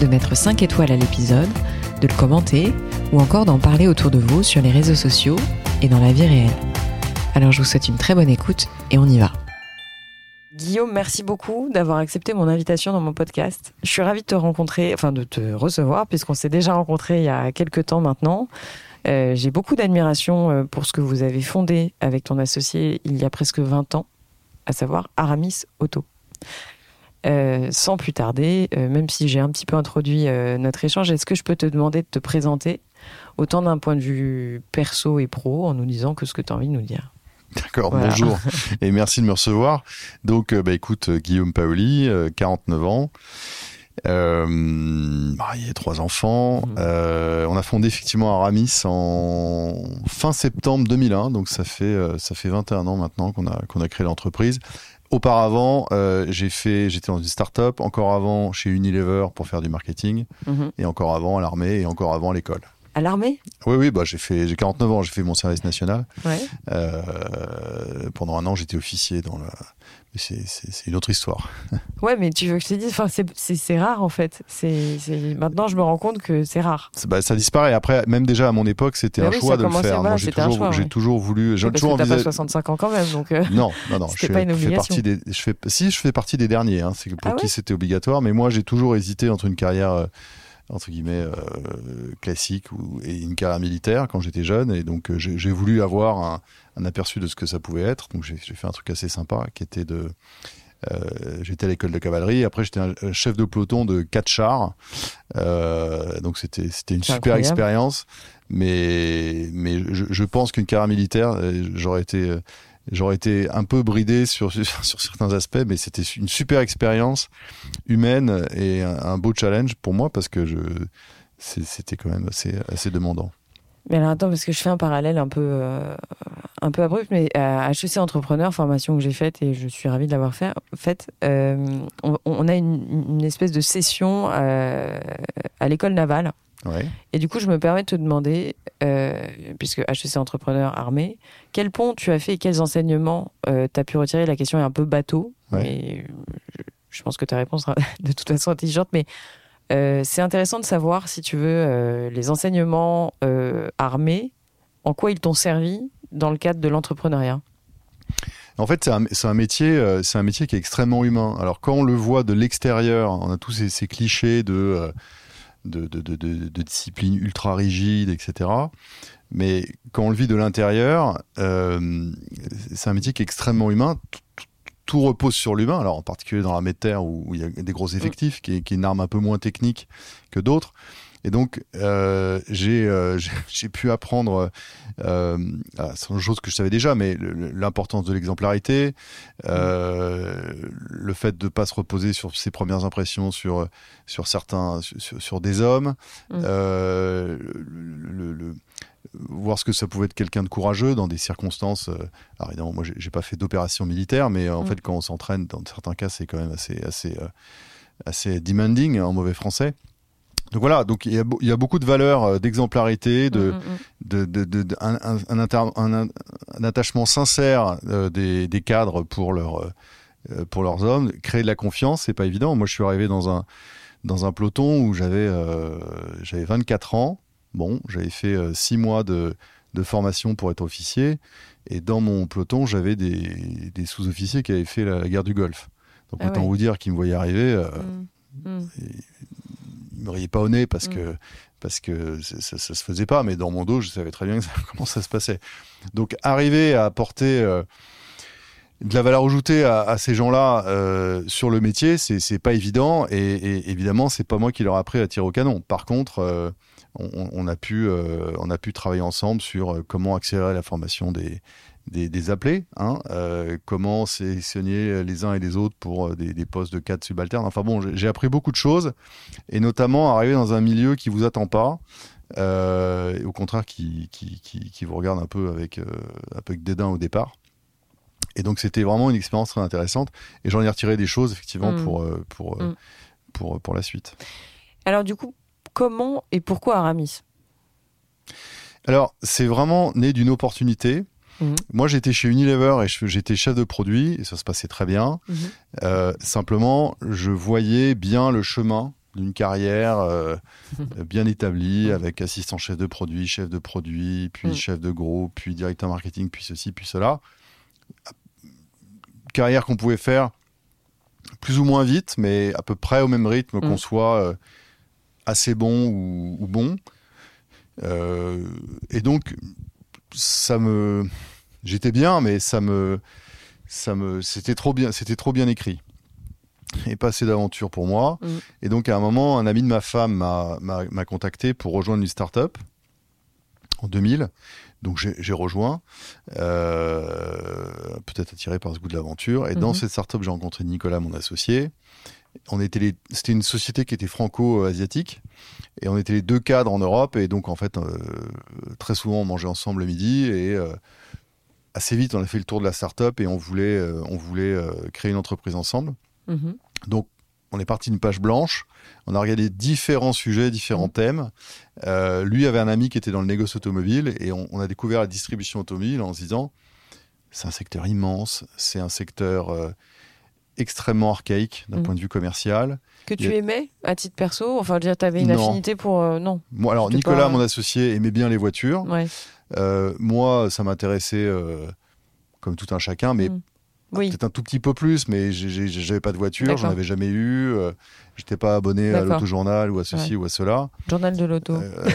de mettre 5 étoiles à l'épisode, de le commenter ou encore d'en parler autour de vous sur les réseaux sociaux et dans la vie réelle. Alors je vous souhaite une très bonne écoute et on y va. Guillaume, merci beaucoup d'avoir accepté mon invitation dans mon podcast. Je suis ravie de te rencontrer, enfin de te recevoir, puisqu'on s'est déjà rencontré il y a quelques temps maintenant. Euh, J'ai beaucoup d'admiration euh, pour ce que vous avez fondé avec ton associé il y a presque 20 ans, à savoir Aramis Auto. Euh, sans plus tarder, euh, même si j'ai un petit peu introduit euh, notre échange, est-ce que je peux te demander de te présenter autant d'un point de vue perso et pro en nous disant que ce que tu as envie de nous dire? D'accord, voilà. bonjour et merci de me recevoir. Donc, bah, écoute, Guillaume Paoli, 49 ans, marié, trois enfants. Mmh. Euh, on a fondé effectivement Aramis en fin septembre 2001, donc ça fait ça fait 21 ans maintenant qu'on a qu'on a créé l'entreprise. Auparavant, euh, j'ai fait, j'étais dans une start-up. Encore avant, chez Unilever pour faire du marketing, mmh. et encore avant à l'armée, et encore avant à l'école. À l'armée? Oui, oui, bah j'ai fait, j'ai 49 ans, j'ai fait mon service national. Ouais. Euh, pendant un an, j'étais officier dans le. C'est une autre histoire. Ouais, mais tu veux que je te dise, enfin, c'est rare en fait. C'est maintenant, je me rends compte que c'est rare. Bah, ça disparaît. Après, même déjà à mon époque, c'était un oui, choix de le faire. Voilà, j'ai toujours, choix, ouais. toujours voulu. J'ai toujours que t'as envisagé. pas 65 ans quand même, donc. euh, Non, non, non. Je pas une fais partie des. Je fais, si, je fais partie des derniers. Hein, c'est pour Ah qui ouais c'était obligatoire. Mais moi, j'ai toujours hésité entre une carrière. euh, entre guillemets euh, classique ou, et une carrière militaire quand j'étais jeune. Et donc euh, j'ai voulu avoir un, un aperçu de ce que ça pouvait être. Donc j'ai fait un truc assez sympa qui était de euh, j'étais à l'école de cavalerie. Après j'étais un, chef de peloton de quatre chars. Euh, donc c'était c'était une super incroyable. expérience. Mais mais je, je pense qu'une carrière militaire j'aurais été j'aurais été un peu bridé sur, sur, certains aspects, mais c'était une super expérience humaine et un, beau challenge pour moi parce que c'était quand même assez, assez demandant. Mais alors attends, parce que je fais un parallèle un peu, euh, un peu abrupt, mais à HEC Entrepreneur, formation que j'ai faite et je suis ravie de l'avoir fait, faite, euh, on, a une, une espèce de session euh, à l'école navale. Ouais. Et du coup, je me permets de te demander, euh, puisque HEC Entrepreneur armé, quel pont tu as fait et quels enseignements euh, tu as pu retirer? La question est un peu bateau, Ouais. mais je, pense que ta réponse sera de toute façon intelligente, mais euh, c'est intéressant de savoir, si tu veux, euh, les enseignements euh, armés, en quoi ils t'ont servi dans le cadre de l'entrepreneuriat? En fait, c'est un, métier, c'est un métier qui est extrêmement humain. Alors quand on le voit de l'extérieur, on a tous ces, ces clichés de, de, discipline ultra rigide, etc. Mais quand on le vit de l'intérieur, euh, c'est un métier qui est extrêmement humain. Tout, repose sur l'humain. Alors en particulier dans de terre où, il y a des gros effectifs, qui, qui est une arme un peu moins technique que d'autres. Et donc, euh, j'ai euh, pu apprendre, euh, ah, c'est une chose que je savais déjà, mais l'importance de l'exemplarité, euh, le fait de pas se reposer sur ses premières impressions sur sur certains sur, sur des hommes, Mm. euh, le, le- le- voir ce que ça pouvait être quelqu'un de courageux dans des circonstances. alors évidemment, moi, j'ai pas fait d'opération militaire, mais en Mm. fait, quand on s'entraîne, dans certains cas, c'est quand même assez assez assez demanding en mauvais français. Donc voilà, donc il y a, beau- il y a beaucoup de valeurs euh, d'exemplarité, de, de, de, de- de- un, un, un, inter- un- un- un attachement sincère euh, des, des cadres pour, leur, euh, pour leurs hommes. Créer de la confiance, c'est pas évident. Moi, je suis arrivé dans un, dans un peloton où j'avais euh, j'avais 24 ans. Bon, j'avais fait euh, six mois de, de formation pour être officier. Et dans mon peloton, j'avais des, des sous-officiers qui avaient fait la, la guerre du Golfe. Donc, Ah autant ouais. vous dire qu'ils me voyaient arriver. euh, Mm, mm. Me riait pas au nez parce Mm. que parce que ça, ça, se faisait pas, mais dans mon dos, je savais très bien que ça- comment ça se passait. Donc, arriver à apporter euh, de la valeur ajoutée à, à ces gens-là euh, sur le métier, c'est c'est pas évident et, et évidemment, c'est pas moi qui leur ai appris à tirer au canon. Par contre, euh, on, a pu, on a pu travailler ensemble sur comment accélérer la formation des, des, appelés, hein, comment sélectionner les uns et les autres pour des, postes de cadre subalternes. Enfin bon, j'ai appris beaucoup de choses, et notamment arriver dans un milieu qui vous attend pas, et au contraire qui, qui, qui, vous regarde un peu avec, un peu avec dédain au départ. Et donc c'était vraiment une expérience très intéressante. Et j'en ai retiré des choses effectivement mm. pour, euh, pour, euh, mm. pour, pour, la suite. Alors du coup, comment et pourquoi Aramis? Alors c'est vraiment né d'une opportunité. Mm. Moi, j'étais chez Unilever et j'étais chef de produit et ça se passait très bien. Mm-hmm. Euh, simplement, je voyais bien le chemin d'une carrière bien établie avec assistant chef de produit, chef de produit, puis chef de groupe, puis directeur marketing, puis ceci, puis cela carrière qu'on pouvait faire plus ou moins vite, mais à peu près au même rythme, qu'on soit euh, assez bon ou, bon. Euh, et donc, ça me, j'étais bien, mais ça me, ça me, c'était trop bien, c'était trop bien écrit et pas assez d'aventure pour moi. Mm. Et donc, à un moment, un ami de ma femme m'a contacté pour rejoindre une start-up en 2000. Donc j'ai rejoint, euh, peut-être attiré par ce goût de l'aventure. Et dans mhm. cette startup, j'ai rencontré Nicolas, mon associé. On était c'était une société qui était franco-asiatique et on était les deux cadres en Europe et donc en fait euh, très souvent on mangeait ensemble le midi et euh, assez vite on a fait le tour de la startup et on voulait on voulait créer une entreprise ensemble. Mhm. Donc on est parti d'une page blanche. On a regardé différents sujets, différents mmh. thèmes. Euh, lui avait un ami qui était dans le négoce automobile et on, a découvert la distribution automobile en se disant c'est un secteur immense, c'est un secteur euh, extrêmement archaïque d'un mmh. point de vue commercial. Que tu aimais à titre perso? Enfin, dire, tu avais une affinité pour. Euh, non. Moi, alors, Nicolas, mon associé, aimait bien les voitures. moi, ça m'intéressait comme tout un chacun, mais mmh. Peut-être un tout petit peu plus, mais j'avais pas de voiture, j'en avais jamais eu. Euh, J'étais pas abonné à l'auto-journal ou à ceci ou à cela. Journal de l'auto. Euh,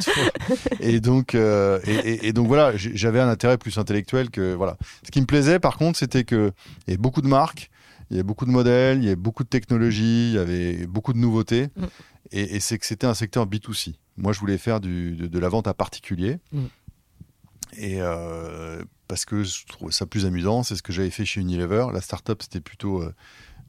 et donc, euh, et, donc voilà, j'avais un intérêt plus intellectuel que voilà. Ce qui me plaisait, par contre, c'était que il y avait beaucoup de marques, il y avait beaucoup de modèles, il y avait beaucoup de technologies, il y avait beaucoup de nouveautés. Mm. Et, c'est que c'était un secteur B2C. Moi, je voulais faire du, de, la vente à particulier. Mm. Et euh, parce que je trouve ça plus amusant, c'est ce que j'avais fait chez Unilever. La startup, c'était plutôt euh,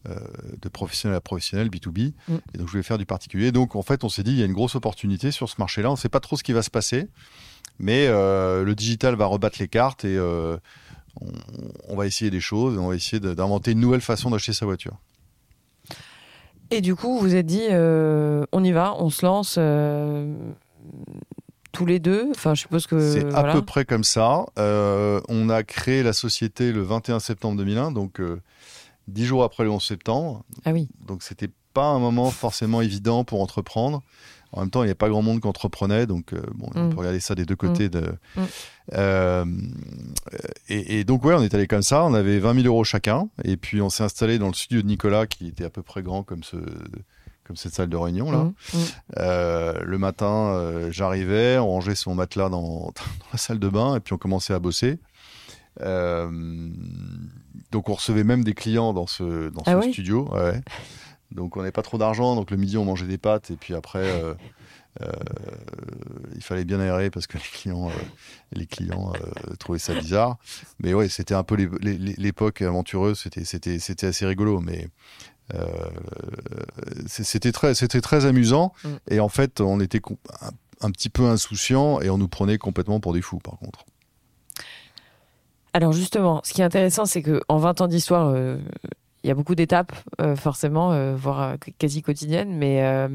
euh, de professionnel à professionnel, B2B. Mm. Et donc, je voulais faire du particulier. Donc, en fait, on s'est dit, il y a une grosse opportunité sur ce marché-là. On ne sait pas trop ce qui va se passer, mais le digital va rebattre les cartes et on, va essayer des choses. On va essayer d'inventer une nouvelle façon d'acheter sa voiture. Et du coup, vous vous êtes dit, on y va, on se lance tous les deux Enfin, je suppose que. C'est à peu près comme ça. Euh, on a créé la société le 21 septembre 2001, donc euh, dix jours après le 11 septembre. Ah oui. Donc c'était pas un moment forcément évident pour entreprendre. En même temps, il n'y a pas grand monde qui entreprenait, donc euh, bon, on mm. peut regarder ça des deux côtés. Mm. De, mm. et, donc, ouais, on est allé comme ça. On avait 20 000 euros chacun. Et puis, on s'est installé dans le studio de Nicolas, qui était à peu près grand comme ce, comme cette salle de réunion là. Mmh, mmh. Euh, le matin, euh, j'arrivais, on rangeait son matelas dans, la salle de bain et puis on commençait à bosser. Euh, donc on recevait même des clients dans ce, dans ah ce studio. Donc on n'avait pas trop d'argent, donc le midi on mangeait des pâtes et puis après il fallait bien aérer parce que les clients, les clients trouvaient ça bizarre. Mais ouais, c'était un peu l'époque aventureuse, c'était assez rigolo. Mais c'était très, c'était très amusant. Mm. Et en fait, on était un, petit peu insouciants et on nous prenait complètement pour des fous, par contre. Alors justement, ce qui est intéressant, c'est qu'en 20 ans d'histoire, euh, il y a beaucoup d'étapes, euh, forcément, voire quasi quotidiennes. Mais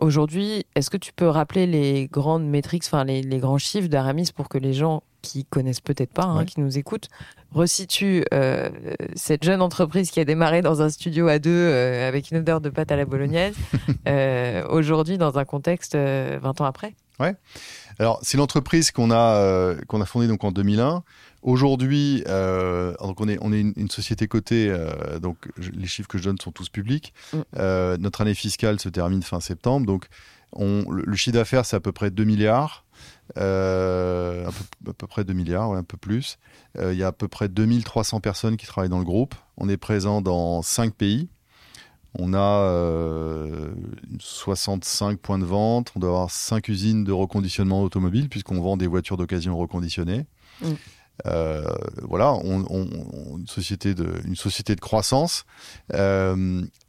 aujourd'hui, est-ce que tu peux rappeler les grandes métriques, enfin les, les grands chiffres d'Aramis pour que les gens qui connaissent peut-être pas, hein, qui nous écoutent, resitue euh, cette jeune entreprise qui a démarré dans un studio à deux euh, avec une odeur de pâte à la bolognaise, euh, aujourd'hui dans un contexte 20 ans après Ouais. Alors c'est l'entreprise qu'on a qu'on a fondée donc en 2001. Aujourd'hui, donc on est on est une, société cotée, donc les chiffres que je donne sont tous publics. Mm. notre année fiscale se termine fin septembre, donc on, le chiffre d'affaires c'est à peu près 2 milliards. Euh, à, peu, près 2 milliards, un peu plus. Euh, il y a à peu près 2300 personnes qui travaillent dans le groupe. On est présent dans 5 pays. On a 65 points de vente, on doit avoir 5 usines de reconditionnement automobile puisqu'on vend des voitures d'occasion reconditionnées. Mm. voilà, on, une, société de, une société de croissance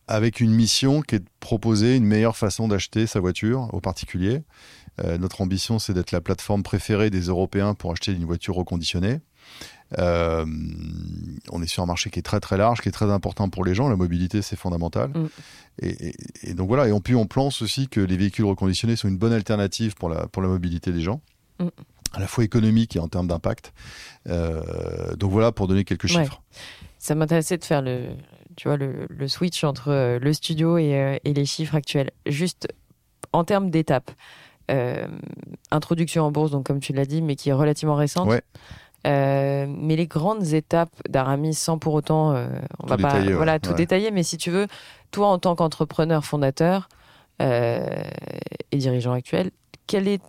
avec une mission qui est de proposer une meilleure façon d'acheter sa voiture aux particuliers. Euh, notre ambition, c'est d'être la plateforme préférée des Européens pour acheter une voiture reconditionnée. Euh, on est sur un marché qui est très très large, qui est très important pour les gens. La mobilité, c'est fondamental. Mm. Et, donc voilà. Et puis on pense aussi que les véhicules reconditionnés sont une bonne alternative pour la, pour la mobilité des gens. Mm. à la fois économique et en termes d'impact. Euh, donc voilà pour donner quelques chiffres. Ça m'intéressait de faire le, tu vois, le, switch entre le studio et, et, les chiffres actuels. Juste en termes d'étapes. Euh, introduction en bourse, donc comme tu l'as dit, mais qui est relativement récente. Euh, mais les grandes étapes d'Aramis, sans pour autant, euh, on va pas, voilà, tout détailler. Mais si tu veux, toi en tant qu'entrepreneur fondateur et dirigeant actuel, quel est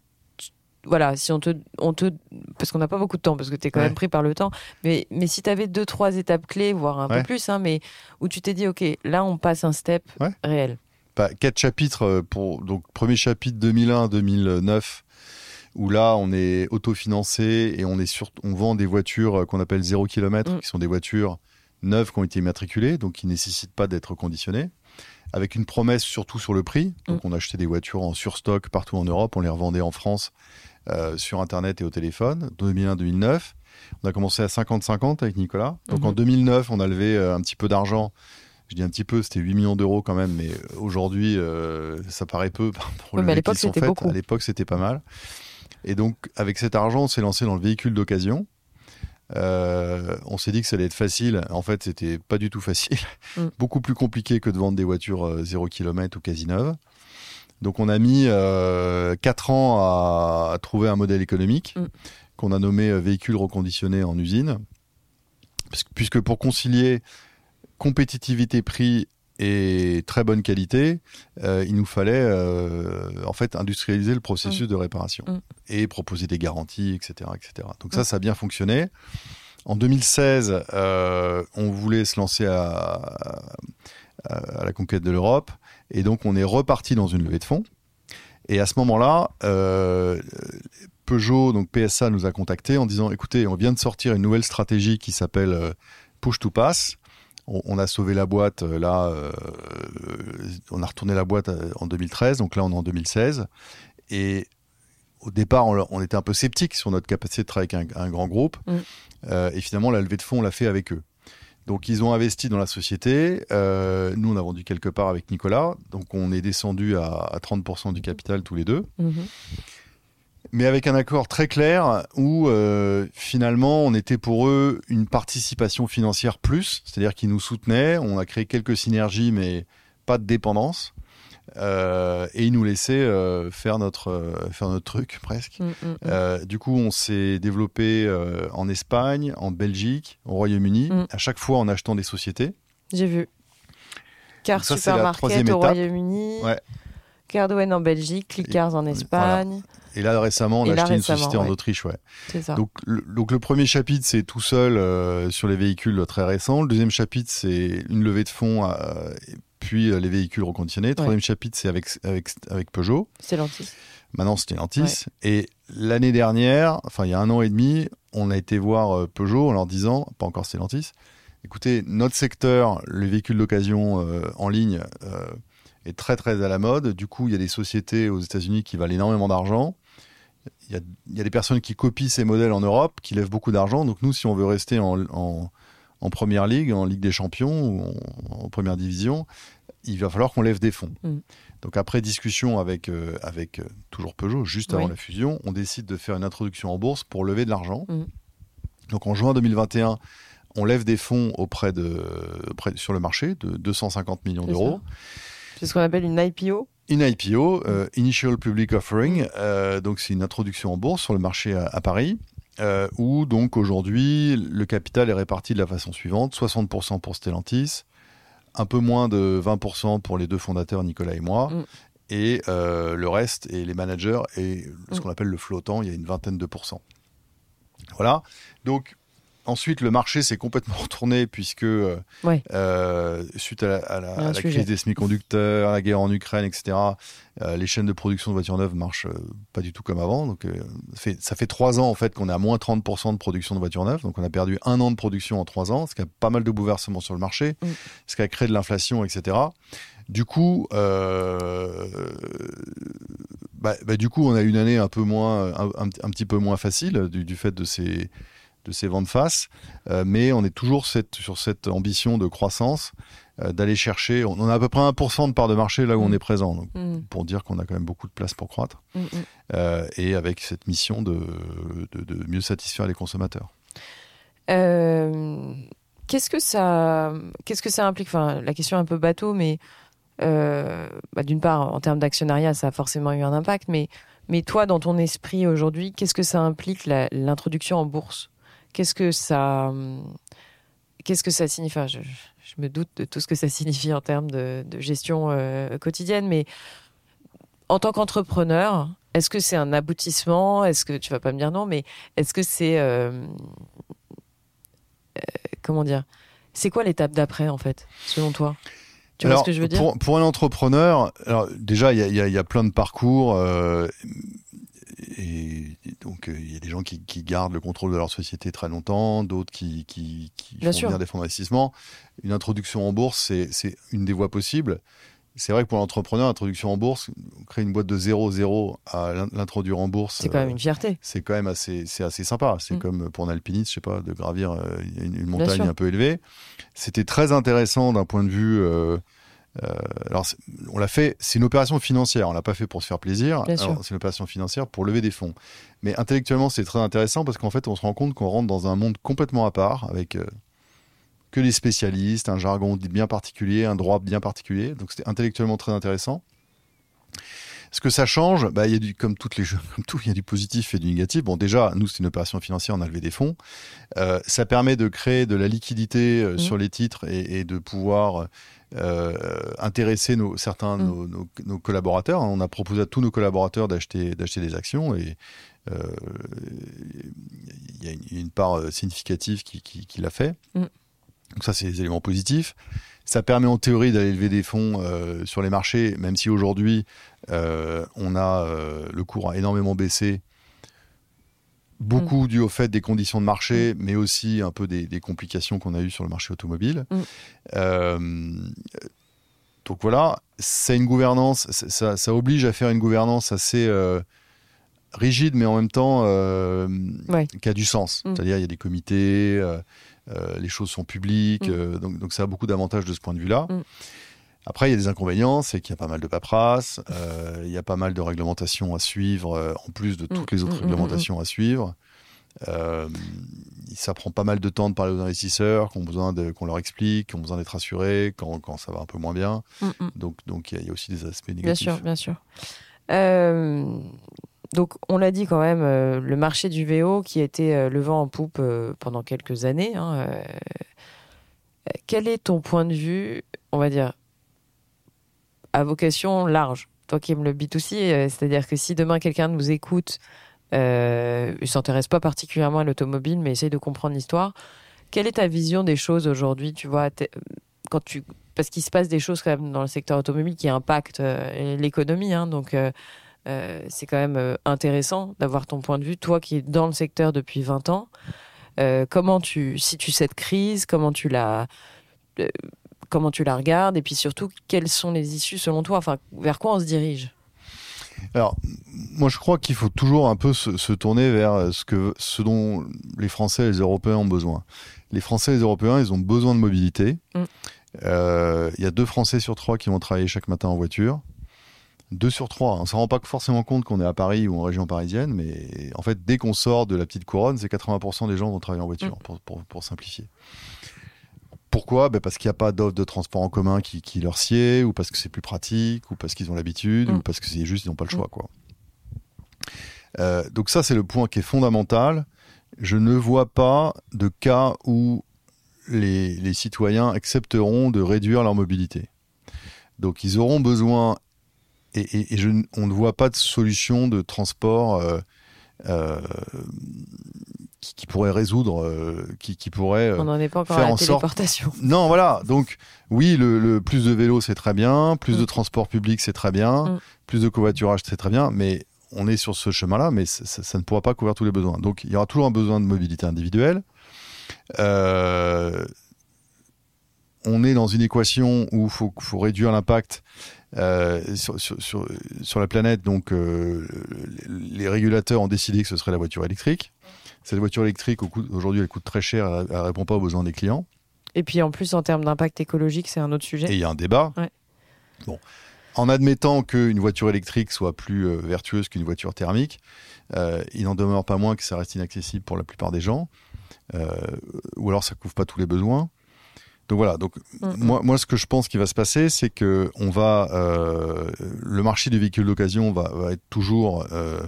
voilà, si on te, on te, parce qu'on n'a pas beaucoup de temps, parce que tu es quand même pris par le temps, mais, mais si tu avais deux, trois étapes clés, voire un peu plus, hein, mais où tu t'es dit, OK, là, on passe un step réel. Quatre chapitres euh, pour donc premier chapitre 2001-2009 où là on est autofinancé et on est sur, on vend des voitures euh, qu'on appelle 0 km mm. qui sont des voitures neuves qui ont été immatriculées donc qui nécessitent pas d'être conditionnées avec une promesse surtout sur le prix donc mm. on achetait des voitures en surstock partout en Europe on les revendait en France euh, sur internet et au téléphone 2001-2009 on a commencé à 50-50 avec Nicolas donc mm-hmm. en 2009 on a levé un petit peu d'argent je dis un petit peu, c'était 8 millions d'euros quand même, mais euh, aujourd'hui, euh, ça paraît peu pour oui, mais à l'époque, c'était beaucoup. À l'époque, c'était pas mal. Et donc, avec cet argent, on s'est lancé dans le véhicule d'occasion. Euh, on s'est dit que ça allait être facile. En fait, c'était pas du tout facile. Mm. Beaucoup plus compliqué que de vendre des voitures 0 km ou quasi neuves. Donc, on a mis 4 ans à, trouver un modèle économique mm. qu'on a nommé véhicule reconditionné en usine. Puisque pour concilier compétitivité prix et très bonne qualité, euh, il nous fallait euh, en fait industrialiser le processus mm. de réparation mm. et proposer des garanties, etc., etc. Donc ça, mm. ça a bien fonctionné. En 2016, euh, on voulait se lancer à, à la conquête de l'Europe et donc on est reparti dans une levée de fonds. Et à ce moment-là, Peugeot, donc PSA, nous a contactés en disant écoutez, on vient de sortir une nouvelle stratégie qui s'appelle Push to Pass on, a sauvé la boîte euh, là, euh, on a retourné la boîte euh, en 2013, donc là on est en 2016. Et au départ, on, était un peu sceptique sur notre capacité de travailler avec un, grand groupe. Mm. et finalement, la levée de fonds, on l'a fait avec eux. Donc ils ont investi dans la société. nous, on a vendu quelque part avec Nicolas. Donc on est descendu à, 30% du capital tous les deux. Mm-hmm mais avec un accord très clair où euh, finalement on était pour eux une participation financière plus, c'est-à-dire qu'ils nous soutenaient, on a créé quelques synergies mais pas de dépendance. Euh, et ils nous laissaient euh, faire notre faire notre truc presque. Mm, mm, mm. du coup, on s'est développé en Espagne, en Belgique, au Royaume-Uni, à chaque fois en achetant des sociétés. J'ai vu. Car Supermarket au Royaume-Uni. Ouais. Cardwen en Belgique, Clickers en Espagne. Et là, récemment, on a acheté une société en Autriche. Ouais. Ça. Donc, le, donc, le premier chapitre, c'est tout seul euh, sur les véhicules très récents. Le deuxième chapitre, c'est une levée de fonds, euh, puis euh, les véhicules reconditionnés. Le troisième chapitre, c'est avec, avec, avec Peugeot. Stellantis. Maintenant, c'était Stellantis. Et l'année dernière, enfin, il y a un an et demi, on a été voir Peugeot en leur disant, pas encore Stellantis, écoutez, notre secteur, les véhicules d'occasion en ligne, est très très à la mode. Du coup, il y a des sociétés aux États-Unis qui valent énormément d'argent il y, a, des personnes qui copient ces modèles en Europe, qui lèvent beaucoup d'argent. Donc nous, si on veut rester en, première ligue, en Ligue des Champions ou en, première division, il va falloir qu'on lève des fonds. Mm. Donc après discussion avec, euh, avec euh, toujours Peugeot, juste avant la fusion, on décide de faire une introduction en bourse pour lever de l'argent. Mm. Donc en juin 2021, on lève des fonds auprès de, sur le marché de 250 millions d'euros. C'est ce qu'on appelle une IPO une IPO, euh, Initial Public Offering, euh, donc c'est une introduction en bourse sur le marché à, Paris, euh, où donc aujourd'hui le capital est réparti de la façon suivante 60% pour Stellantis, un peu moins de 20% pour les deux fondateurs Nicolas et moi, mm. et le reste et les managers et ce mm. qu'on appelle le flottant, il y a une vingtaine de pourcents. Voilà, donc ensuite, le marché s'est complètement retourné puisque euh, Ouais. euh, suite à la, à à crise des semi-conducteurs, à la guerre en Ukraine, etc. euh, les chaînes de production de voitures neuves marchent pas du tout comme avant. Donc, ça, fait, ça fait trois ans en fait qu'on est à moins 30% de production de voitures neuves. Donc, on a perdu un an de production en trois ans, ce qui a pas mal de bouleversements sur le marché, Mm. ce qui a créé de l'inflation, etc. Du coup, bah, bah, du coup, on a une année un peu moins, un, un- un petit peu moins facile du, du fait de ces de ces vents de face, Euh, mais on est toujours cette, sur cette ambition de croissance, euh, d'aller chercher. On, on a à peu près 1% de part de marché là où on Mm. est présent, donc, Mm, pour dire qu'on a quand même beaucoup de place pour croître, mm, euh, et avec cette mission de, de, de mieux satisfaire les consommateurs. Euh, qu'est-ce que ça, qu'est-ce que ça implique? Enfin, la question est un peu bateau, mais bah, d'une part, en termes d'actionnariat, ça a forcément eu un impact, mais mais toi, dans ton esprit aujourd'hui, qu'est-ce que ça implique l'introduction en bourse? Qu'est-ce que ça, qu'est-ce que ça signifie? Enfin, je, je me doute de tout ce que ça signifie en termes de, de gestion euh, quotidienne, mais en tant qu'entrepreneur, est-ce que c'est un aboutissement? Est-ce que tu vas pas me dire non, mais est-ce que c'est euh, comment dire? C'est quoi l'étape d'après en fait, selon toi? Tu vois Alors, ce que je veux dire? pour, pour un entrepreneur, alors déjà, il y a, y y plein de parcours. euh, et donc, euh, il y a des gens qui, qui gardent le contrôle de leur société très longtemps, d'autres qui, qui, qui Bien font sûr. venir des fonds d'investissement. Une introduction en bourse, c'est- une des voies possibles. C'est vrai que pour l'entrepreneur, l'introduction en bourse, créer une boîte de 0-0 à l'in- l'introduire en bourse, C'est quand même euh, une fierté. c'est quand même assez, sympa. C'est Mm. comme pour un alpiniste, je sais pas, de gravir euh, une, une montagne un peu élevée. C'était très intéressant d'un point de vue. euh, alors, c'est- on l'a fait. C'est une opération financière. On l'a pas fait pour se faire plaisir. Alors, C'est une opération financière pour lever des fonds. Mais intellectuellement, c'est très intéressant parce qu'en fait, on se rend compte qu'on rentre dans un monde complètement à part avec euh, que les spécialistes, un jargon bien particulier, un droit bien particulier. Donc, c'était intellectuellement très intéressant. Ce que ça change, bah, il y a du, comme toutes les comme tout, il y a du positif et du négatif. Bon, déjà, nous, c'est une opération financière, on a levé des fonds. Euh, ça permet de créer de la liquidité euh, Mhm. sur les titres et, et de pouvoir euh, intéresser nos, certains Mhm. nos, nos- nos collaborateurs. On a proposé à tous nos collaborateurs d'acheter d'acheter des actions et il y a une, part significative qui, qui, qui l'a fait. Mhm. Donc ça, c'est des éléments positifs. Ça permet en théorie d'aller lever des fonds euh, sur les marchés, même si aujourd'hui euh, on a euh, le cours a énormément baissé, beaucoup dû au fait des conditions de marché, mais aussi un peu des, des complications qu'on a eues sur le marché automobile. Mm. Donc voilà, c'est une gouvernance, ça, oblige à faire une gouvernance assez rigide, mais en même temps euh, Ouais. qui a du sens. Mm. C'est-à-dire il y a des comités, euh, euh, les choses sont publiques, Mm. euh, donc, donc ça a beaucoup d'avantages de ce point de vue-là. Mm. Après, il y a des inconvénients, c'est qu'il y a pas mal de paperasse, euh, il y a pas mal de réglementations à suivre, en plus de toutes Mm, les autres réglementations à suivre. Euh, ça prend pas mal de temps de parler aux investisseurs qui ont besoin de, qu'on leur explique, qui ont besoin d'être rassurés quand, quand ça va un peu moins bien. Mm, mm. Donc, donc il y, a- il y a aussi des aspects Bien négatifs. sûr, bien sûr. Euh, donc, on l'a dit quand même, euh, le marché du VO qui était euh, le vent en poupe euh, pendant quelques années. hein, euh, quel est ton point de vue, on va dire, à vocation large? Toi qui aimes le B2C, euh, c'est-à-dire que si demain quelqu'un nous écoute, il s'intéresse pas particulièrement à l'automobile, mais essaye de comprendre l'histoire. Quelle est ta vision des choses aujourd'hui Tu vois, quand tu parce qu'il se passe des choses quand même dans le secteur automobile qui impactent l'économie, hein, donc euh, c'est quand même euh, intéressant d'avoir ton point de vue, toi qui es dans le secteur depuis 20 ans. Euh, comment tu situes cette crise? Comment tu la euh, comment tu la regardes? Et puis surtout, quelles sont les issues selon toi? Enfin, vers quoi on se dirige? Alors, moi, je crois qu'il faut toujours un peu se, se tourner vers ce, que, ce dont les Français et les Européens ont besoin. Les Français et les Européens, ils ont besoin de mobilité. Mm. Euh, Il y a deux Français sur trois qui vont travailler chaque matin en voiture. Deux sur trois. On ne s'en rend pas forcément compte qu'on est à Paris ou en région parisienne, mais en fait, dès qu'on sort de la petite couronne, c'est 80% des gens vont travailler en voiture, Mm. pour, pour- pour simplifier. Pourquoi? Ben Parce qu'il n'y a pas d'offre de transport en commun qui, qui leur sied, ou parce que c'est plus pratique, ou parce qu'ils ont l'habitude, Mm. ou parce que c'est juste ils n'ont pas le choix. Quoi. Euh, donc ça, c'est le point qui est fondamental. Je ne vois pas de cas où les, les citoyens accepteront de réduire leur mobilité. Donc ils auront besoin, et, et- et je n- on ne voit pas de solution de transport euh, qui, pourrait résoudre, qui, qui, pourrait On n'en est pas encore à la téléportation. Non, voilà. Donc, oui, le, plus de vélos, c'est très bien. Plus de mm. transport public, c'est très bien. Mm. Plus de covoiturage, c'est très bien. Mais on est sur ce chemin-là, mais ça, ne pourra pas couvrir tous les besoins. Donc, il y aura toujours un besoin de mobilité individuelle. Euh, on est dans une équation où il faut, réduire l'impact euh, sur, la planète. Donc, euh, les régulateurs ont décidé que ce serait la voiture électrique. Cette voiture électrique, aujourd'hui, elle coûte très cher, elle ne répond pas aux besoins des clients. Et puis, en plus, en termes d'impact écologique, c'est un autre sujet. Et il y a un débat. Bon. En admettant qu'une voiture électrique soit plus euh, vertueuse qu'une voiture thermique, il n'en demeure pas moins que ça reste inaccessible pour la plupart des gens. ou alors, ça ne couvre pas tous les besoins. Donc voilà. Donc mm, mm. moi, moi, ce que je pense qui va se passer, c'est que on va, euh, le marché du véhicule d'occasion va, va, être toujours euh,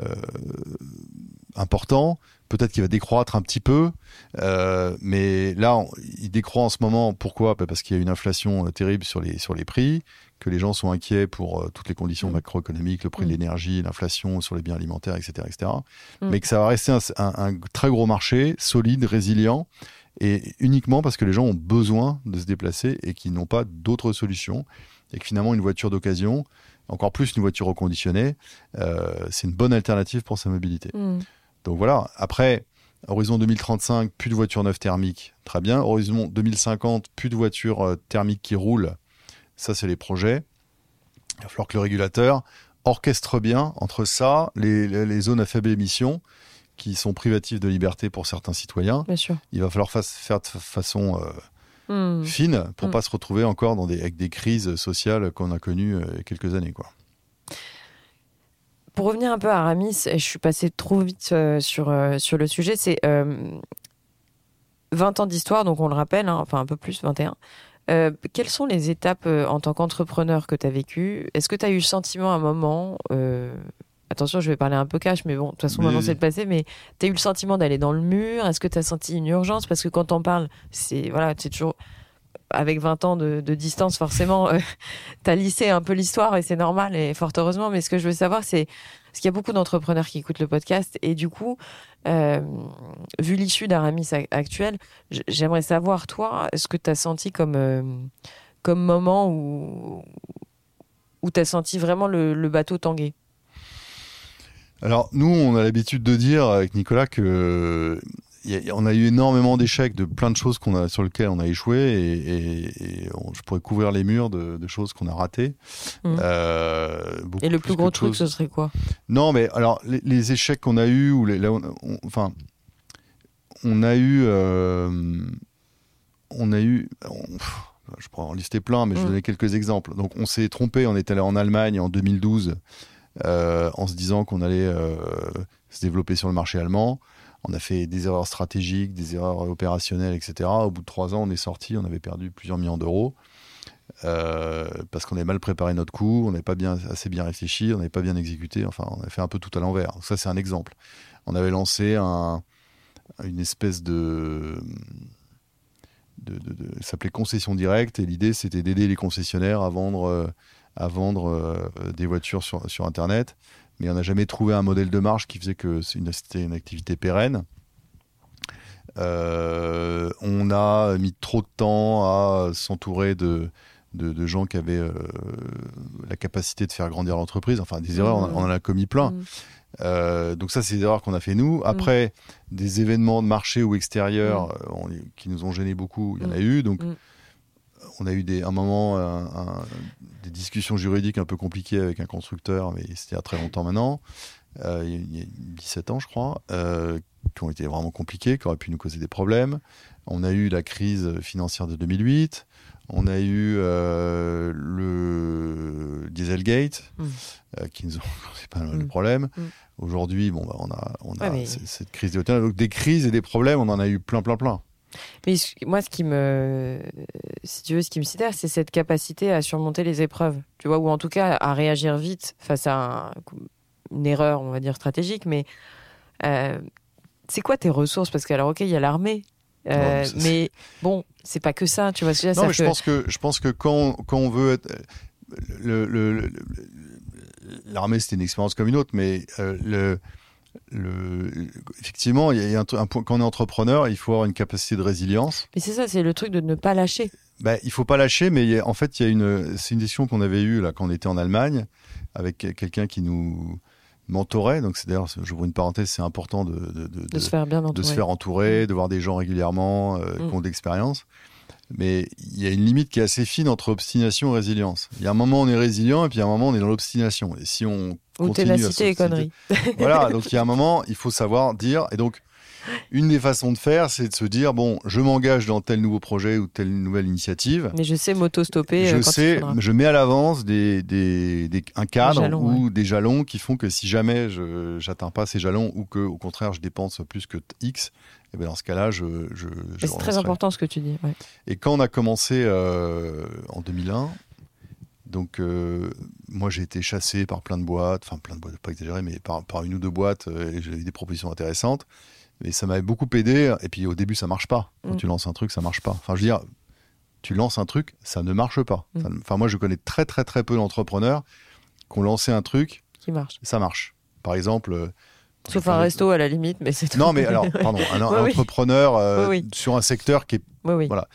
euh, important. Peut-être qu'il va décroître un petit peu, mais là, il décroît en ce moment. Pourquoi? Bah, Parce qu'il y a une inflation terrible sur les sur les prix, que les gens sont inquiets pour toutes les conditions mm. macroéconomiques, le prix de l'énergie, l'inflation sur les biens alimentaires, etc., etc. Mais que ça va rester un, un, un très gros marché, solide, résilient et uniquement parce que les gens ont besoin de se déplacer et qu'ils n'ont pas d'autres solutions, et que finalement une voiture d'occasion, encore plus une voiture reconditionnée, euh, c'est une bonne alternative pour sa mobilité. Mm. Donc voilà, après, horizon 2035, plus de voitures neuves thermiques, très bien. Horizon 2050, plus de voitures euh, thermiques qui roulent, ça c'est les projets. Il va falloir que le régulateur orchestre bien entre ça, les, les zones à faible émission, qui sont privatives de liberté pour certains citoyens. Il va falloir faire de façon euh, hmm. fine pour ne hmm. pas se retrouver encore dans des, avec des crises sociales qu'on a connues euh, il y a quelques années. Quoi. Pour revenir un peu à Aramis, et je suis passé trop vite euh, sur, sur le sujet, c'est 20 ans d'histoire, donc on le rappelle, hein, enfin un peu plus, 21. quelles sont les étapes en tant qu'entrepreneur que tu as vécues Est-ce que tu as eu le sentiment à un moment attention, je vais parler un peu cash, mais bon, de toute façon, maintenant c'est le passé, mais tu as eu le sentiment d'aller dans le mur? Est-ce que tu as senti une urgence? Parce que quand on parle, c'est voilà, c'est toujours avec 20 ans de, distance, forcément, euh, tu as lissé un peu l'histoire et c'est normal et fort heureusement. Mais ce que je veux savoir, c'est parce qu'il y a beaucoup d'entrepreneurs qui écoutent le podcast et du coup, euh, vu l'issue d'Aramis actuel, j'aimerais savoir, toi, ce que tu as senti comme, euh, comme moment où, où tu as senti vraiment le, le bateau tanguer? Alors nous, on a l'habitude de dire avec Nicolas que on a eu énormément d'échecs de plein de choses qu'on a sur lesquelles on a échoué et, je pourrais couvrir les murs de, choses qu'on a ratées. Mmh. Euh, et le plus, gros truc, ce serait quoi? Non, mais alors les, échecs qu'on a eu ou les, là, on, enfin, on a eu, euh, on a eu. je pourrais en lister plein, mais je vais mmh. donner quelques exemples. Donc, on s'est trompé. On est allé en Allemagne en 2012 euh, en se disant qu'on allait euh, se développer sur le marché allemand. On a fait des erreurs stratégiques, des erreurs opérationnelles, etc. Au bout de trois ans, on est sorti, on avait perdu plusieurs millions d'euros. Euh, parce qu'on avait mal préparé notre coup, on n'avait pas bien, assez bien réfléchi, on n'avait pas bien exécuté, enfin on a fait un peu tout à l'envers. Ça c'est un exemple. On avait lancé un, une espèce de ça s'appelait concession directe et l'idée c'était d'aider les concessionnaires à vendre à vendre euh, des voitures sur, sur Internet, mais on n'a jamais trouvé un modèle de marge qui faisait que c'était une activité pérenne. Euh, on a mis trop de temps à s'entourer de, de, gens qui avaient euh, la capacité de faire grandir l'entreprise. Enfin, des erreurs, on, en a commis plein. Mmh. donc ça, c'est des erreurs qu'on a fait nous. Mmh. Après, des événements de marché ou extérieurs mmh. qui nous ont gêné beaucoup, il y en a eu. Donc on a eu des, un moment des discussions juridiques un peu compliquées avec un constructeur, mais c'était il y a très longtemps maintenant, euh, il y a 17 ans je crois, euh, qui ont été vraiment compliquées, qui auraient pu nous causer des problèmes. On a eu la crise financière de 2008, on a eu euh, le Dieselgate, mmh. qui nous ont causé pas mal de mmh. problèmes. Mmh. Aujourd'hui, bon, bah, on a, on a cette crise de Donc des crises et des problèmes, on en a eu plein, plein, plein. Mais moi, ce qui me, si tu veux, ce qui me sidère, c'est cette capacité à surmonter les épreuves, tu vois, ou en tout cas à réagir vite face à une erreur, on va dire stratégique. Mais euh, c'est quoi tes ressources? Parce que alors, ok, il y a l'armée, euh, mais bon, c'est pas que ça, tu vois. Ce non, mais je pense que je pense que quand, quand on veut être le, l'armée, c'était une expérience comme une autre, mais euh, le le, effectivement, il y a un, un, point quand on est entrepreneur, il faut avoir une capacité de résilience. Mais c'est ça, c'est le truc de ne pas lâcher. Ben, il faut pas lâcher, mais en fait, il y a une, c'est une décision qu'on avait eue là quand on était en Allemagne avec quelqu'un qui nous mentorait. Donc c'est d'ailleurs, j'ouvre une parenthèse, c'est important de, de, de, de, se faire bien entourer, de se faire entourer, de voir des gens régulièrement euh, mm. qui ont d'expérience. Mais il y a une limite qui est assez fine entre obstination et résilience. Il y a un moment on est résilient et puis il y a un moment on est dans l'obstination. Et si on ou ténacité et conneries. voilà, donc il y a un moment, il faut savoir dire. Et donc, une des façons de faire, c'est de se dire bon, je m'engage dans tel nouveau projet ou telle nouvelle initiative. Mais je sais m'auto-stopper. Je euh, sais, je mets à l'avance des, des, des, un cadre jalons, ou ouais. des jalons qui font que si jamais je n'atteins pas ces jalons ou que au contraire je dépense plus que X, et eh bien dans ce cas-là, je. je, je c'est très important ce que tu dis. Ouais. Et quand on a commencé euh, en 2001, donc, euh, moi, j'ai été chassé par plein de boîtes, enfin, plein de boîtes, pas exagéré, mais par, par une ou deux boîtes, euh, et j'ai eu des propositions intéressantes. Et ça m'avait beaucoup aidé. Et puis, au début, ça marche pas. Quand mm. tu lances un truc, ça marche pas. Enfin, je veux dire, tu lances un truc, ça ne marche pas. Mm. Ça, enfin, moi, je connais très, très, très peu d'entrepreneurs qui ont lancé un truc. Qui marche. Ça marche. Par exemple. Sauf un resto à la limite, mais c'est tout. Non, mais alors, pardon, un, un Oui, oui. entrepreneur euh, Oui, sur un secteur qui est. Oui, oui. Voilà.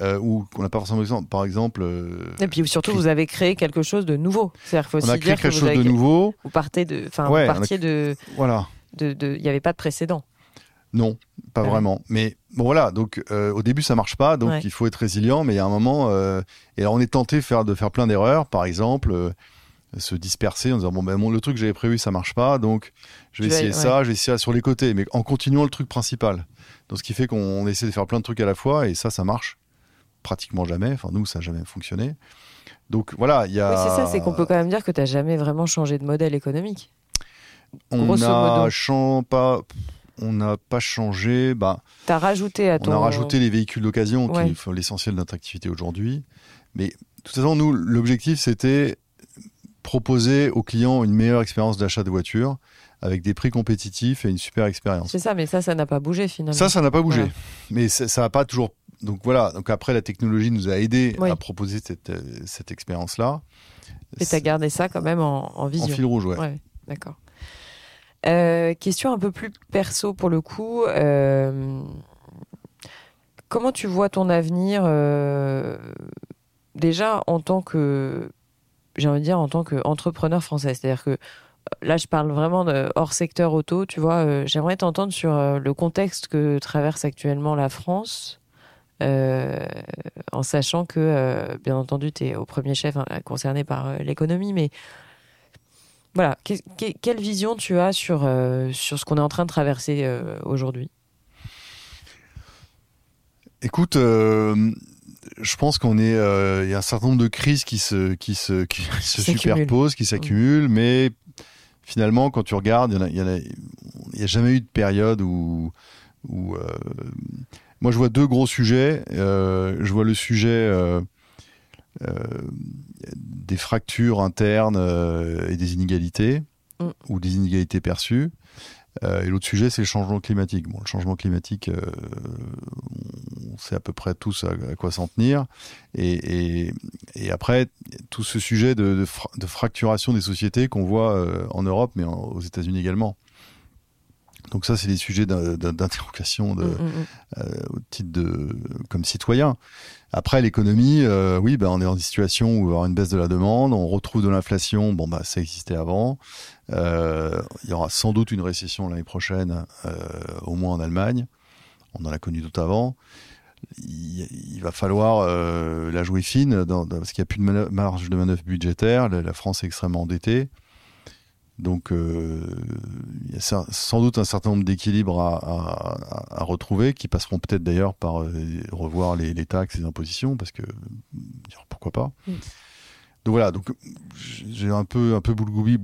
Euh, ou qu'on n'a pas forcément besoin. Par exemple. euh, Et puis surtout, vous avez créé quelque chose de nouveau. C'est-à-dire qu'il faut on a créé dire quelque chose avez- de nouveau. vous partez de, enfin, Ouais, a- partiez de, Voilà. de, il n'y avait pas de précédent. Non, pas Ouais. vraiment. Mais bon voilà, donc euh, au début ça marche pas, donc Ouais. il faut être résilient. Mais il y a un moment, et alors on est tenté de faire, de faire plein d'erreurs. Par exemple, se disperser en disant bon ben le truc que j'avais prévu ça marche pas, donc je vais Tu vas- essayer ouais. ça, je vais essayer ça sur les côtés, mais en continuant le truc principal. Donc ce qui fait qu'on essaie de faire plein de trucs à la fois, et ça ça marche pratiquement jamais. Enfin nous ça n'a jamais fonctionné. Donc voilà, il y a. Oui, c'est ça, c'est qu'on peut quand même dire que tu n'as jamais vraiment changé de modèle économique. On grosso a modo. chan- pas, on n'a pas changé. Bah, Tu as rajouté à ton. On a rajouté les véhicules d'occasion, Ouais. qui font l'essentiel de notre activité aujourd'hui. Mais de toute façon, nous, l'objectif, c'était proposer aux clients une meilleure expérience d'achat de voiture avec des prix compétitifs et une super expérience. C'est ça, mais ça, ça n'a pas bougé finalement. Ça, ça n'a pas bougé. Mais ça n'a pas toujours. Donc voilà. Donc après, la technologie nous a aidés Oui. à proposer cette, euh, cette expérience-là. Et tu as gardé ça quand même en, en En fil rouge, ouais. Ouais, d'accord. Euh, question un peu plus perso pour le coup. Euh, comment tu vois ton avenir euh, déjà en tant que, j'ai envie de dire en tant qu'entrepreneur français C'est-à-dire que euh, là, je parle vraiment hors secteur auto. Tu vois, euh, j'aimerais t'entendre sur euh, le contexte que traverse actuellement la France. en sachant que, bien entendu, tu es au premier chef hein, concerné par l'économie, mais voilà, que- que- quelle vision tu as sur, sur ce qu'on est en train de traverser aujourd'hui? Écoute, je pense qu'on est, euh, il y a un certain nombre de crises qui se, qui se, qui se superposent, qui s'accumulent, mais finalement, quand tu regardes, il y en a, jamais eu de période où, où euh, moi je vois deux gros sujets. Euh, je vois le sujet des fractures internes et des inégalités Mm. ou des inégalités perçues. Euh, et l'autre sujet, c'est le changement climatique. Bon, le changement climatique, euh, on sait à peu près tous à, à quoi s'en tenir. Et, et, et après, tout ce sujet de, de, fra- de fracturation des sociétés qu'on voit euh, en Europe, mais en- aux États-Unis également. Donc ça, c'est des sujets d'in- d'in- d'interrogation de, Mm, mm, mm. au titre de comme citoyen. Après l'économie, oui, ben on est dans une situation où il y avoir une baisse de la demande, on retrouve de l'inflation. Bon, bah ça existait avant. Euh, il y aura sans doute une récession l'année prochaine, euh, au moins en Allemagne. On en a connu d'autres avant. Il, va falloir euh, la jouer fine parce qu'il n'y a plus de marge de manœuvre budgétaire. La, France est extrêmement endettée. Donc, il y a sans doute un certain nombre d'équilibres à, retrouver, qui passeront peut-être d'ailleurs par revoir les, taxes et les impositions, parce que pourquoi pas. Mm. Donc voilà, donc j'ai un peu un peu gloubi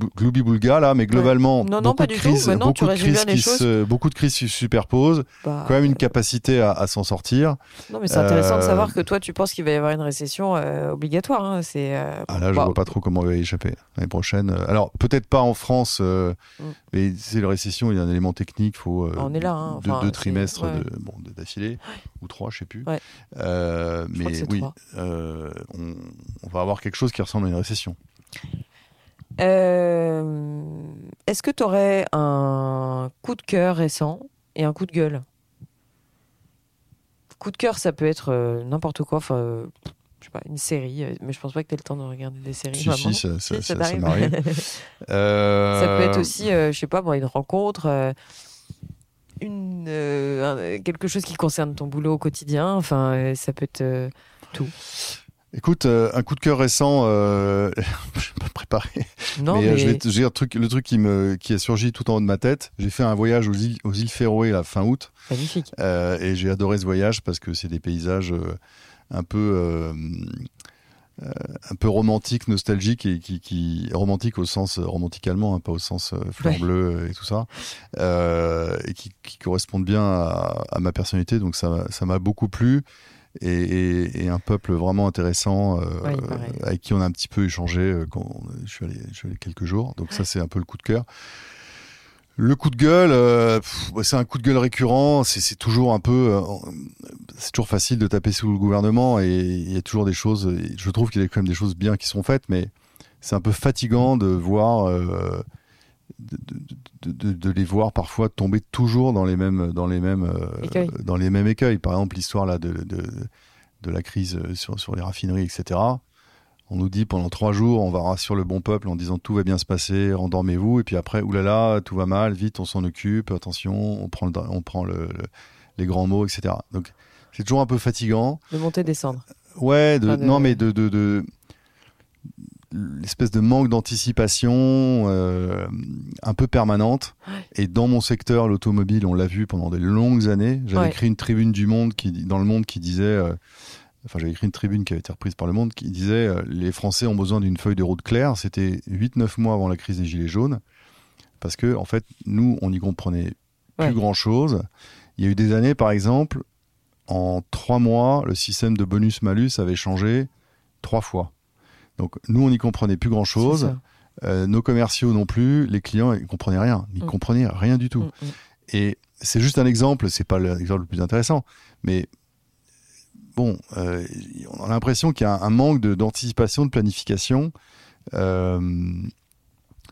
boulga là, mais globalement Non, non, beaucoup de crises, non, tu beaucoup de crises qui se, beaucoup de crises se superposent, Bah, quand même une capacité à, à s'en sortir. Non, mais c'est intéressant de Euh, savoir que toi, tu penses qu'il va y avoir une récession euh, obligatoire. hein. C'est. euh, Ah là, je bah, vois pas trop comment on va y échapper l'année prochaine. Alors peut-être pas en France, Mm. mais c'est la récession, il y a un élément technique, faut On est là, hein. deux, Enfin, deux c'est- trimestres ouais. de- bon, d'affilée ou trois, je sais plus. Ouais. Mais oui, on, on va avoir quelque chose qui ressemble à une récession. Euh, est-ce que tu aurais un coup de cœur récent et un coup de gueule? Coup de cœur, ça peut être euh, n'importe quoi. Enfin, euh, je sais pas, une série, euh, mais je pense pas que tu aies le temps de regarder des séries. Si, si, ça, ça, ça- ça m'arrive. Ça peut être aussi, je sais pas, moi, une rencontre, une, un- quelque chose qui concerne ton boulot au quotidien. Enfin, ça peut être tout. Écoute, euh, un coup de cœur récent, euh, je suis pas préparé. Non, mais, mais, euh, je vais j'ai un truc, le truc qui me, qui a surgi tout en haut de ma tête. J'ai fait un voyage aux îles, aux îles Féroé la fin août, magnifique. euh, et j'ai adoré ce voyage parce que c'est des paysages un peu, un peu romantiques, nostalgiques et qui, qui romantiques au sens romantique allemand, hein, pas au sens fleur Ouais. bleue et tout ça, et qui, qui correspondent bien à, à ma personnalité. Donc ça, ça m'a beaucoup plu. Et, et- et un peuple vraiment intéressant euh, avec qui on a un petit peu échangé euh, quand je suis allé, je suis allé quelques jours. Donc ça c'est un peu le coup de cœur. Le coup de gueule, euh, bah, c'est un coup de gueule récurrent. C'est toujours un peu, euh, c'est toujours facile de taper sous le gouvernement et il y a toujours des choses. Je trouve qu'il y a quand même des choses bien qui sont faites, mais c'est un peu fatigant de voir, de, de- de- de les voir parfois tomber toujours dans les mêmes, dans les mêmes, euh, Écueils. dans les mêmes écueils. Par exemple, l'histoire là de, de, la crise sur, sur les raffineries, etc. On nous dit pendant trois jours, on va rassurer le bon peuple en disant tout va bien se passer, endormez-vous. Et puis après, oulala, tout va mal, vite, on s'en occupe, attention, on prend, le, on prend le- le- les grands mots, etc. Donc c'est toujours un peu fatigant. De monter, descendre. Ouais, de, Enfin, de- non, mais de- l'espèce de manque d'anticipation euh, un peu permanente. Et dans mon secteur, l'automobile, on l'a vu pendant des longues années. J'avais Ouais. écrit une tribune du Monde qui, dans le Monde qui disait, euh, enfin j'avais écrit une tribune qui avait été reprise par le Monde qui disait, euh, les Français ont besoin d'une feuille de route claire. C'était 8-9 mois avant la crise des Gilets jaunes. Parce que, en fait, nous, on n'y comprenait plus Ouais. grand chose. Il y a eu des années, par exemple, en trois mois, le système de bonus-malus avait changé trois fois. Donc nous, on n'y comprenait plus grand-chose. Euh, nos commerciaux non plus. Les clients, ils comprenaient rien. Ils Mm. comprenaient rien du tout. Mm, mm. Et c'est juste un exemple. C'est pas l'exemple le plus intéressant, mais bon, euh, on a l'impression qu'il y a un manque d'anticipation, de, planification. Euh,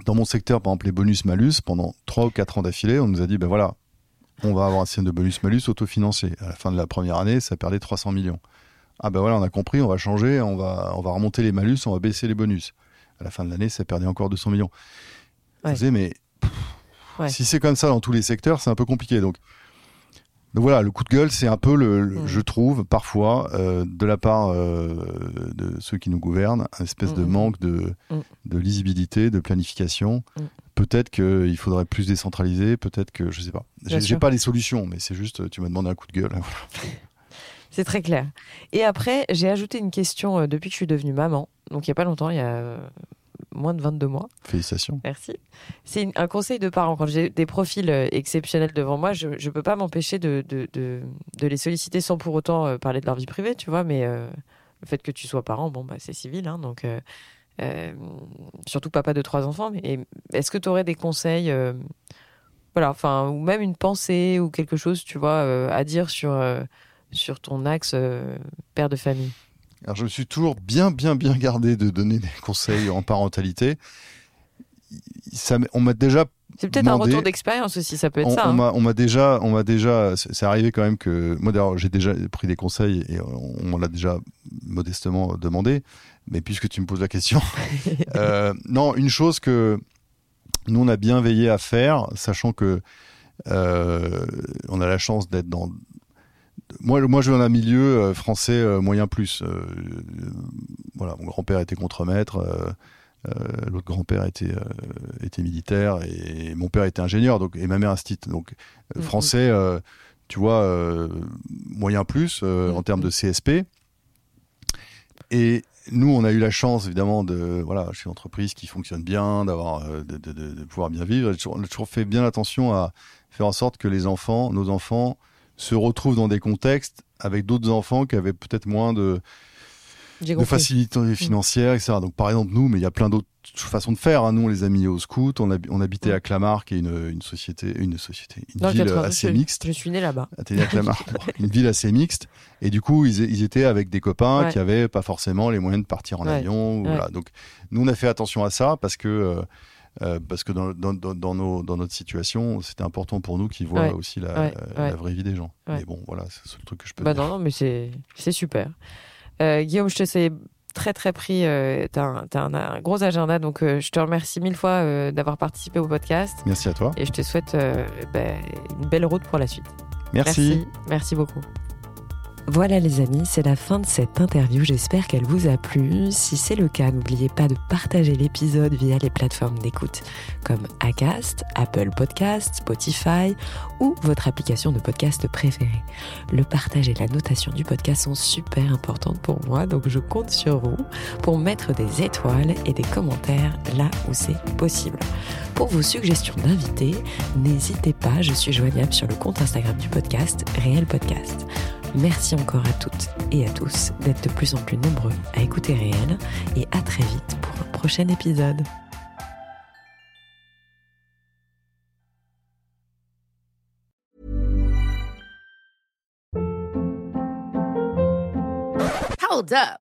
dans mon secteur, par exemple, les bonus-malus, pendant trois ou quatre ans d'affilée, on nous a dit, ben voilà, on va avoir un système de bonus-malus autofinancé. À la fin de la première année, ça perdait 300 millions. Ah ben voilà, on a compris, on va changer, on va, on va remonter les malus, on va baisser les bonus. À la fin de l'année, ça perdait encore 200 millions. Ouais. Vous savez, mais pff, Ouais. si c'est comme ça dans tous les secteurs, c'est un peu compliqué. Donc, donc voilà, le coup de gueule, c'est un peu, le, le- Mm. je trouve, parfois, euh, de la part euh, de ceux qui nous gouvernent, un espèce de Mm, mm. manque de, Mm. de lisibilité, de planification. Mm. Peut-être qu'il faudrait plus décentraliser, peut-être que, je sais pas. J'ai pas les solutions, mais c'est juste, tu m'as demandé un coup de gueule. voilà. C'est très clair. Et après, j'ai ajouté une question euh, depuis que je suis devenue maman. Donc, il n'y a pas longtemps, il y a euh, moins de 22 mois. Félicitations. Merci. C'est une- un conseil de parents. Quand j'ai des profils euh, exceptionnels devant moi, je ne peux pas m'empêcher de, de, de, de les solliciter sans pour autant euh, parler de leur vie privée, tu vois. Mais euh, le fait que tu sois parent, bon, bah, c'est civil. hein, donc, euh, euh, surtout papa de trois enfants. Mais est-ce que tu aurais des conseils euh, voilà, enfin, ou même une pensée ou quelque chose, tu vois, euh, à dire sur, euh, sur ton axe euh, père de famille Alors, je me suis toujours bien, bien, bien gardé de donner des conseils en parentalité. Ça, on m'a déjà C'est peut-être un retour d'expérience aussi, ça peut être on, ça. on hein. m'a- déjà, on m'a déjà, c'est arrivé quand même que moi d'ailleurs j'ai déjà pris des conseils et on, l'a déjà modestement demandé. Mais puisque tu me poses la question, euh, non, une chose que nous on a bien veillé à faire, sachant que euh, on a la chance d'être dans moi, moi, je viens d'un milieu euh, français euh, moyen plus. Euh, voilà, mon grand-père était contremaître, euh, l'autre grand-père était euh, était militaire et mon père était ingénieur, donc et ma mère instit. Donc Mhm. français, euh, tu vois, moyen plus euh, en termes de CSP. Et nous, on a eu la chance, évidemment, de voilà, chez une entreprise qui fonctionne bien, d'avoir, de- de pouvoir bien vivre. On a toujours fait bien attention à faire en sorte que les enfants, nos enfants, se retrouvent dans des contextes avec d'autres enfants qui avaient peut-être moins de, de compris. facilité financière, etc. Donc, par exemple, nous, mais il y a plein d'autres façons de faire. hein. Nous, on les a mis au scout. On, hab- on habitait Mm. à Clamart, qui est une, une société, une société, une Dans ville 92, assez mixte. Je suis là-bas. Né à Clamart. Une ville assez mixte. Et du coup, ils, ils étaient avec des copains Ouais. qui avaient pas forcément les moyens de partir en Ouais. avion. ou Ouais. Voilà. Donc, nous, on a fait attention à ça parce que, euh, Euh, parce que dans, dans, dans, nos, dans notre situation, c'était important pour nous qu'ils voient aussi la, la, vraie vie des gens. Mais bon, voilà, c'est le truc que je peux bah dire. Non, non, mais c'est super. Euh, Guillaume, je te sais très très pris. Euh, tu as, un, un, gros agenda, donc euh, je te remercie mille fois euh, d'avoir participé au podcast. Merci à toi. Et je te souhaite bah, une belle route pour la suite. Merci. Merci, Merci beaucoup. Voilà les amis, c'est la fin de cette interview, j'espère qu'elle vous a plu. Si c'est le cas, n'oubliez pas de partager l'épisode via les plateformes d'écoute comme Acast, Apple Podcast, Spotify ou votre application de podcast préférée. Le partage et la notation du podcast sont super importantes pour moi, donc je compte sur vous pour mettre des étoiles et des commentaires là où c'est possible. Pour vos suggestions d'invités, n'hésitez pas, je suis joignable sur le compte Instagram du podcast, Réel Podcast. Merci encore à toutes et à tous d'être de plus en plus nombreux à écouter Réel et à très vite pour un prochain épisode. Hold up,